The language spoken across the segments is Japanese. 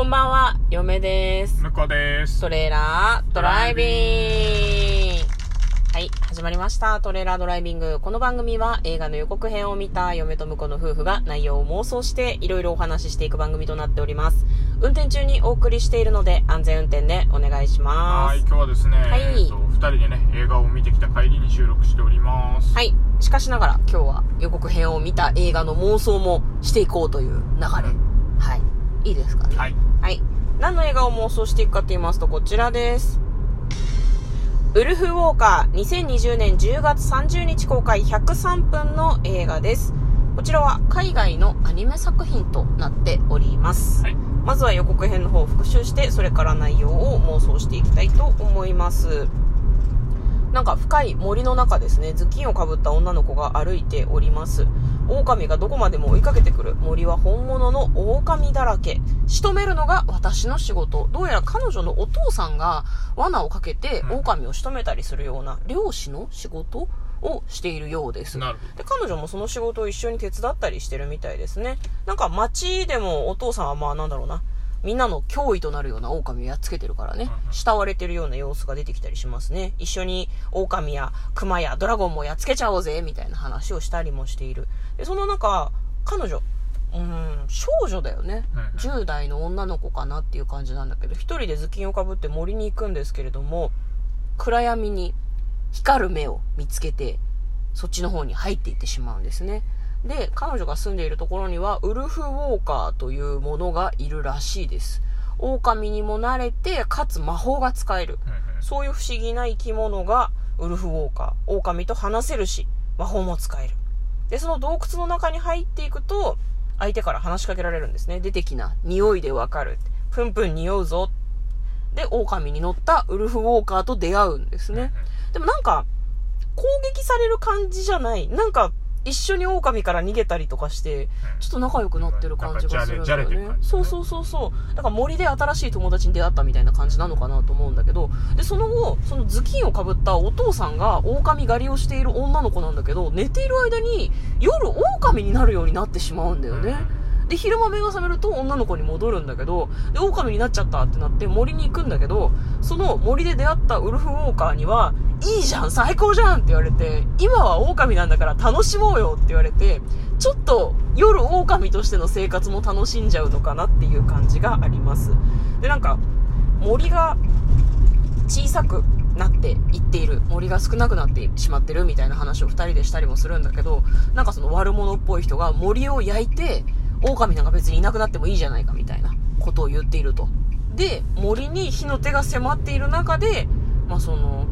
こんばんは、嫁です。向こうです。トレーラードライビング。はい、始まりました。トレーラードライビング。この番組は映画の予告編を見た嫁と婿の夫婦が内容を妄想していろいろお話ししていく番組となっております。運転中にお送りしているので安全運転でお願いしまはい、す。今日はですね、はいえっと、二人でね、映画を見てきた帰りに収録しております。はい。しかしながら今日は予告編を見た映画の妄想もしていこうという流れ。はい。いいですかね？はい。はい。何の映画を妄想していくかと言いますと、こちらです。ウルフ・ウォーカー2020年10月30日公開103分の映画です。こちらは海外のアニメ作品となっております。はい。まずは予告編の方を復習して、それから内容を妄想していきたいと思います。なんか深い森の中ですね、頭巾をかぶった女の子が歩いております。狼がどこまでも追いかけてくる。森は本物の狼だらけ。仕留めるのが私の仕事。どうやら彼女のお父さんが罠をかけてうん狼を仕留めたりするような漁師の仕事をしているようです。なるほで彼女もその仕事を一緒に手伝ったりしてるみたいですねなんか街でもお父さんはまあなんだろうなみんなの脅威となるような狼をやっつけてるからね。慕われてるような様子が出てきたりしますね。一緒に狼や熊やドラゴンもやっつけちゃおうぜみたいな話をしたりもしている。でその中彼女うん少女だよね。うん。10代の女の子かなっていう感じなんだけど一人で頭巾をかぶって森に行くんですけれども暗闇に光る目を見つけてそっちの方に入っていってしまうんですねで彼女が住んでいるところにはウルフウォーカーというものがいるらしいです。狼にも慣れてかつ魔法が使える。そういう不思議な生き物がウルフウォーカー狼と話せるし魔法も使える。でその洞窟の中に入っていくと相手から話しかけられるんですね。出てきな匂いでわかる。プンプン匂うぞ。で狼に乗ったウルフウォーカーと出会うんですね、でもなんか、攻撃される感じじゃない。なんか、一緒に狼から逃げたりとかして、ちょっと仲良くなってる感じがするんだよねそうそうそうそう。だから森で新しい友達に出会ったみたいな感じなのかなと思うんだけど、で、その後、その頭巾をかぶったお父さんが狼狩りをしている女の子なんだけど、寝ている間に夜狼になるようになってしまうんだよね。で、昼間目が覚めると女の子に戻るんだけど、で、狼になっちゃったってなって森に行くんだけど、その森で出会ったウルフウォーカーには、いいじゃん最高じゃんって言われて、今は狼なんだから楽しもうよって言われて、ちょっと夜狼としての生活も楽しんじゃうのかなっていう感じがあります。で、なんか、森が小さくなっていっている森が少なくなってしまってるみたいな話を2人でしたりもするんだけどなんかその悪者っぽい人が森を焼いて狼なんか別にいなくなってもいいじゃないかみたいなことを言っていると。で森に火の手が迫っている中でまあその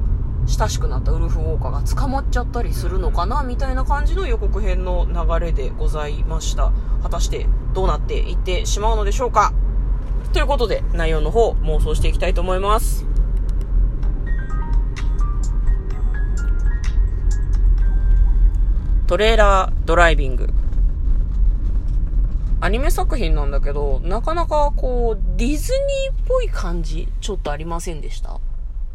親しくなったウルフウォーカーが捕まっちゃったりするのかなみたいな感じの予告編の流れでございました。果たしてどうなっていってしまうのでしょうか。ということで内容の方妄想していきたいと思います。トレーラードライビング。アニメ作品なんだけどなかなかこうディズニーっぽい感じちょっとありませんでした？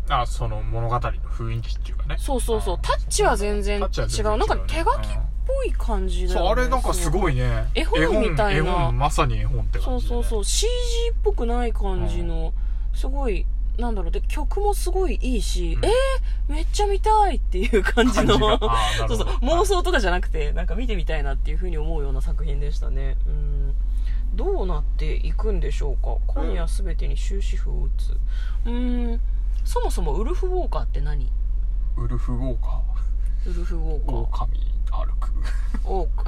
あ、その物語の雰囲気っていうかね。そうそうそう。あタッチは全然違タッチは全然う。なんか違うね。手書きっぽい感じだよ、ね。そう、あれなんかすごいね。絵本みたいな。絵本、まさに絵本ってそ感じでね、うそうそう。CG っぽくない感じの、すごいなんだろうで曲もすごいいいし、うん。えー、めっちゃ見たいっていう感じの。そうそう妄想とかじゃなくてなんか見てみたいなっていうふうに思うような作品でしたね。うん。どうなっていくんでしょうか？今夜すべてに終止符を打つ。うん。そもそもウルフウォーカーって何？ウルフウォーカウルフウォーカー、ー狼歩く。おう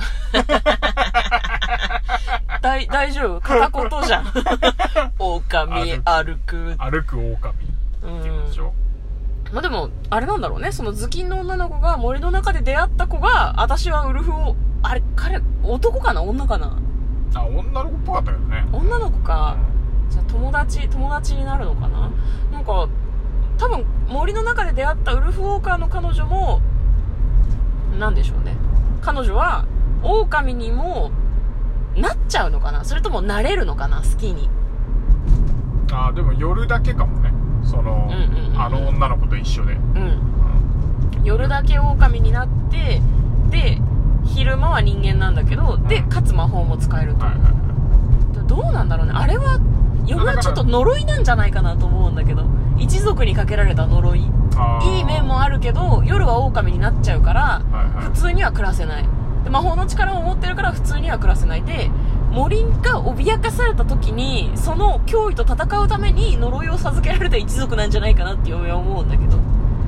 大大丈夫？片言じゃん。狼歩く。歩く狼。っていうんでしょ。まあでもあれなんだろうね。その頭巾の女の子が森の中で出会った子が私はウルフをあれ彼男かな？女かな？あ、女の子っぽかったけどね。女の子か。じゃあ友達友達になるのかな？なんか多分森の中で出会ったウルフウォーカーの彼女もなんでしょうね。彼女は狼にもなっちゃうのかな？それともなれるのかな？好きに。あ、でも夜だけかもね。その、うんうんうんあの女の子と一緒で。うん。夜だけ狼になってで昼間は人間なんだけどでうん。かつ魔法も使えると、はいはいはい。どうなんだろうね？あれは嫁はちょっと呪いなんじゃないかなと思うんだけど一族にかけられた呪い。いい面もあるけど夜は狼になっちゃうからはいはい。普通には暮らせない。で魔法の力を持ってるから普通には暮らせない。で森が脅かされた時にその脅威と戦うために呪いを授けられた一族なんじゃないかなって嫁は思うんだけど。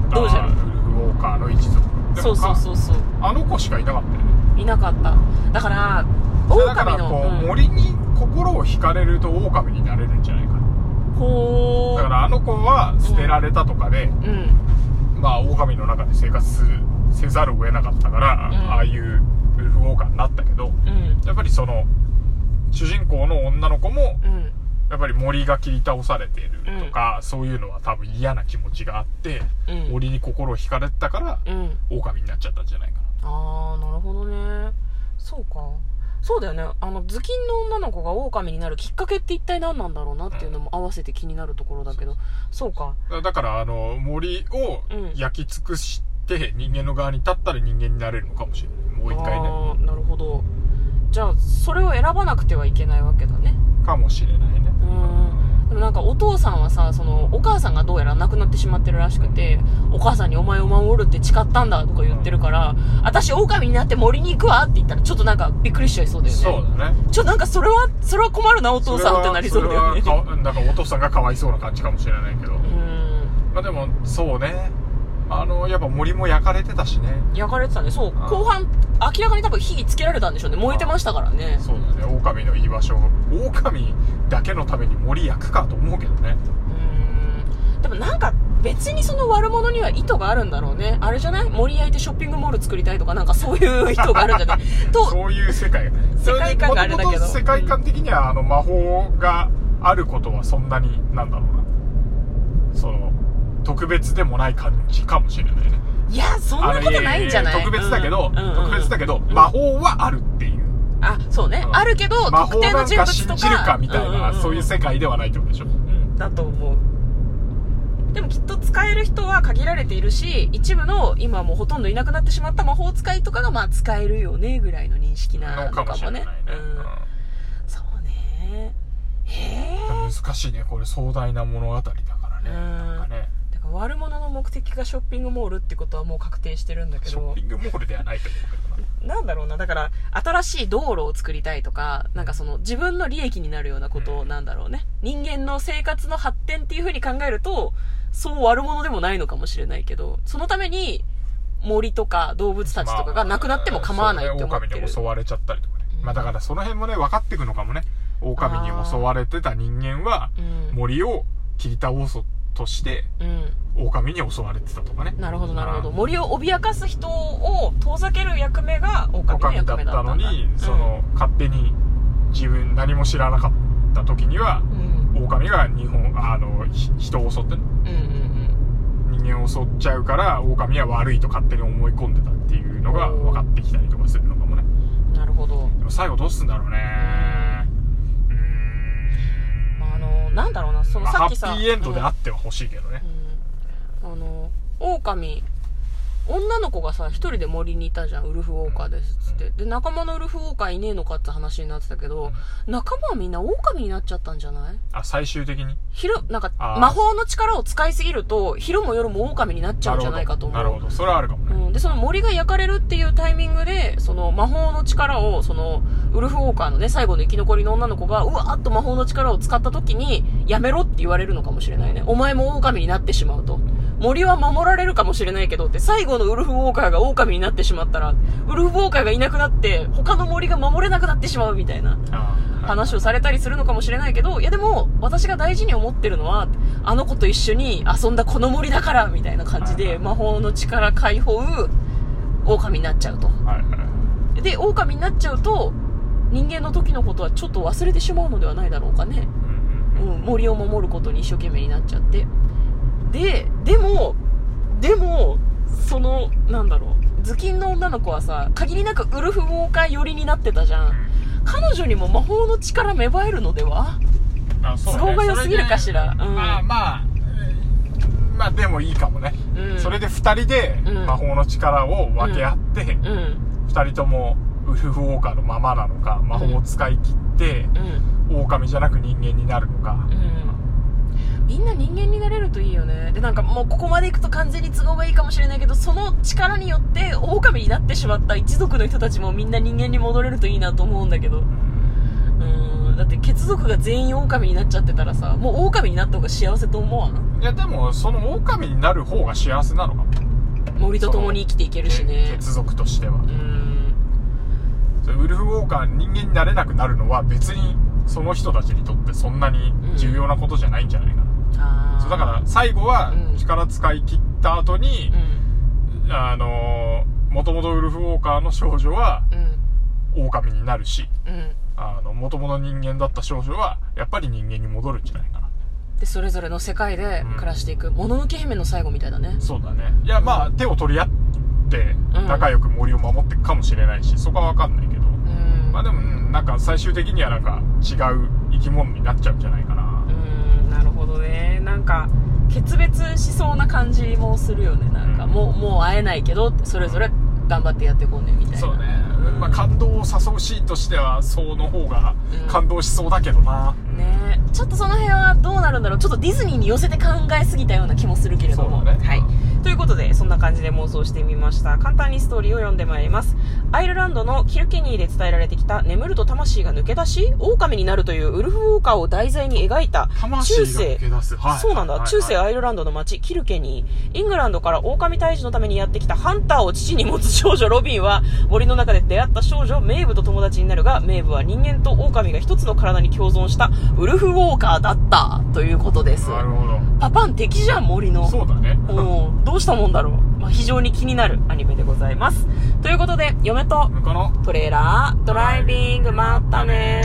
どうじゃろあーウルフウォーカーの一族。そうそうそうそう。ああの子しかいなかったよね。いなかった。だから狼のこう、うん。森に心を惹かれると狼になれるんじゃないかな。ほー。だからあの子は捨てられたとかで、うん。まあ狼の中で生活するせざるを得なかったから、うん。ああいうウルフウォーカーになったけどうん。やっぱりその主人公の女の子もうん。やっぱり森が切り倒されているとか、そういうのは多分嫌な気持ちがあって、うん。森に心を惹かれてたからうん。狼になっちゃったんじゃないかああなるほどね。そうか。そうだよね。あの頭巾の女の子が狼になるきっかけって一体何なんだろうなっていうのも合わせて気になるところだけど。そうか。なだからあの森をうん。焼き尽くして人間の側に立ったら人間になれるのかもしれない。もう一回ね。ああなるほど。じゃあそれを選ばなくてはいけないわけだね。かもしれないね。うん。でもなんかお父さんはさそのお母さんがどうやら亡くなってしまってるらしくてお母さんにお前を守るって誓ったんだとか言ってるから私狼になって森に行くわって言ったらちょっとなんかびっくりしちゃいそうだよね。そうだね。ちょなんかそれはそれは困るなお父さんってなりそうだよね。それはそれはか なんかお父さんがかわいそうな感じかもしれないけど、うん。まあでもそうねあのやっぱ森も焼かれてたしね。焼かれてたね。そうあ後半明らかに多分火つけられたんでしょうね。燃えてましたからね。そうだね。狼の居場所狼だけのために森焼くかと思うけどね。うん。でもなんか別にその悪者には意図があるんだろうね。あれじゃない？森焼いてショッピングモール作りたいとかなんかそういう意図があるんじゃない？とそういう世界世界観があれだけど。世界観的にはあの魔法があることはそんなになんだろうな。その特別でもない感じかもしれないね。いやそんなことないんじゃない？特別だけど、特別だけど、ん魔法はあるっていう。あそうね、うんあるけど魔特定の法なんか信じるかみたいな、んんん。そういう世界ではないってことでしょ。うんだと思う。でもきっと使える人は限られているし一部の今もうほとんどいなくなってしまった魔法使いとかがまあ使えるよねぐらいの認識なのかもね。ね、うん、そうね。へえうん難しいね。これ壮大な物語だからね、うん。なんかね悪者の目的がショッピングモールってことはもう確定してるんだけどショッピングモールではないと思うけどな。なんだろうなだから新しい道路を作りたいとかなんかその自分の利益になるようなことなんだろうね。人間の生活の発展っていう風に考えるとそう悪者でもないのかもしれないけどそのために森とか動物たちとかがなくなっても構わないって思ってる。そうね狼に襲われちゃったりとかね、うんまあだからその辺もね分かっていくのかもね。狼に襲われてた人間はうん。森を切り倒そうとしてうん。狼に襲われてたとかね。なるほどなるほど。うん森を脅かす人を遠ざける役目が狼の狼だっ役目だったたのにその、勝手に自分何も知らなかった時にはうん、うん狼が日本あのひ人を襲ってねうんうん人間を襲っちゃうから狼は悪いと勝手に思い込んでたっていうのが分かってきたりとかするのかもね。うんなるほど。でも最後どうすんだろうねなんだろうなそのまあさっきさハッピーエンドであっては欲しいけどね、うん。あの狼女の子がさ一人で森にいたじゃんウルフウォーカーですっつって。で仲間のウルフウォーカーいねえのかって話になってたけど、仲間はみんな狼になっちゃったんじゃない？あ最終的に？昼なんか魔法の力を使いすぎると昼も夜も狼になっちゃうんじゃないかと思う。なるほど。それはあるかもね、うん、でその森が焼かれるっていうタイミングでその魔法の力をそのウルフウォーカーのね最後の生き残りの女の子がうわーっと魔法の力を使った時にやめろって言われるのかもしれないね。お前も狼になってしまうと森は守られるかもしれないけどって最後のウルフウォーカーが狼になってしまったらウルフウォーカーがいなくなって他の森が守れなくなってしまうみたいな話をされたりするのかもしれないけど、いやでも、私が大事に思ってるのは、あの子と一緒に遊んだこの森だから、みたいな感じで、魔法の力解放、狼になっちゃうと。で、狼になっちゃうと、人間の時のことはちょっと忘れてしまうのではないだろうかね。うん、森を守ることに一生懸命になっちゃって。で、でも、でも、その、なんだろう、頭巾の女の子はさ、限りなくウルフウォーカー寄りになってたじゃん。彼女にも魔法の力芽生えるのでは？あそうね。都合が良すぎるかしら？うん。まあまあまあでもいいかもね、うん。それで2人でうん。魔法の力を分け合って、うん。2人ともウルフウォーカーのままなのか魔法を使い切っってうん。狼じゃなく人間になるのか。うんみんな人間になれるといいよね。でなんかもうここまで行くと完全に都合がいいかもしれないけどその力によって狼になってしまった一族の人たちもみんな人間に戻れるといいなと思うんだけど。うん。だって血族が全員狼になっちゃってたらさもう狼になった方が幸せと思わん？いやでもその狼になる方が幸せなのかも。森と共に生きていけるしね。血族としては。うん。ウルフウォーカー人間になれなくなるのは別にその人たちにとってそんなに重要なことじゃないんじゃないかな、あーそうだから最後はうん。力使い切った後にう、ん。あのもともとウルフウォーカーの少女はうん。狼になるしうん。あのもともと人間だった少女はやっぱり人間に戻るんじゃないかな。でそれぞれの世界で暮らしていくもののけ姫の最後みたいだね。そうだね。いやまあ手を取り合ってうん。仲良く森を守っていくかもしれないしそこは分かんないけど。うん。まあでもうんなんか最終的にはなんか違う生き物になっちゃうんじゃないかなどね。なんか決別しそうな感じもするよね。なんか、うん。もうもう会えないけどそれぞれ頑張ってやっていこうねみたいな。そうね、ん。まあ、感動を誘うシーンとしてはその方がうん。感動しそうだけどな、ね。ちょっとその辺はどうなるんだろう。ちょっとディズニーに寄せて考えすぎたような気もするけれども、ね。はいということでそんな感じで妄想してみました。簡単にストーリーを読んでまいります。アイルランドのキルケニーで伝えられてきた眠ると魂が抜け出し狼になるというウルフウォーカーを題材に描いた中世そうなんだ、中世アイルランドの町キルケニー。イングランドから狼退治のためにやってきたハンターを父に持つ少女ロビンは森の中で出会った少女メイブと友達になるがメイブは人間と狼が一つの体に共存したウルフウォーカーだったということです。なるほど。パパン敵じゃん森の。そうだね。うん。ど うしたもんだろう、まあ、非常に気になるアニメでございます。ということで嫁とこのトレーラードライビングまったね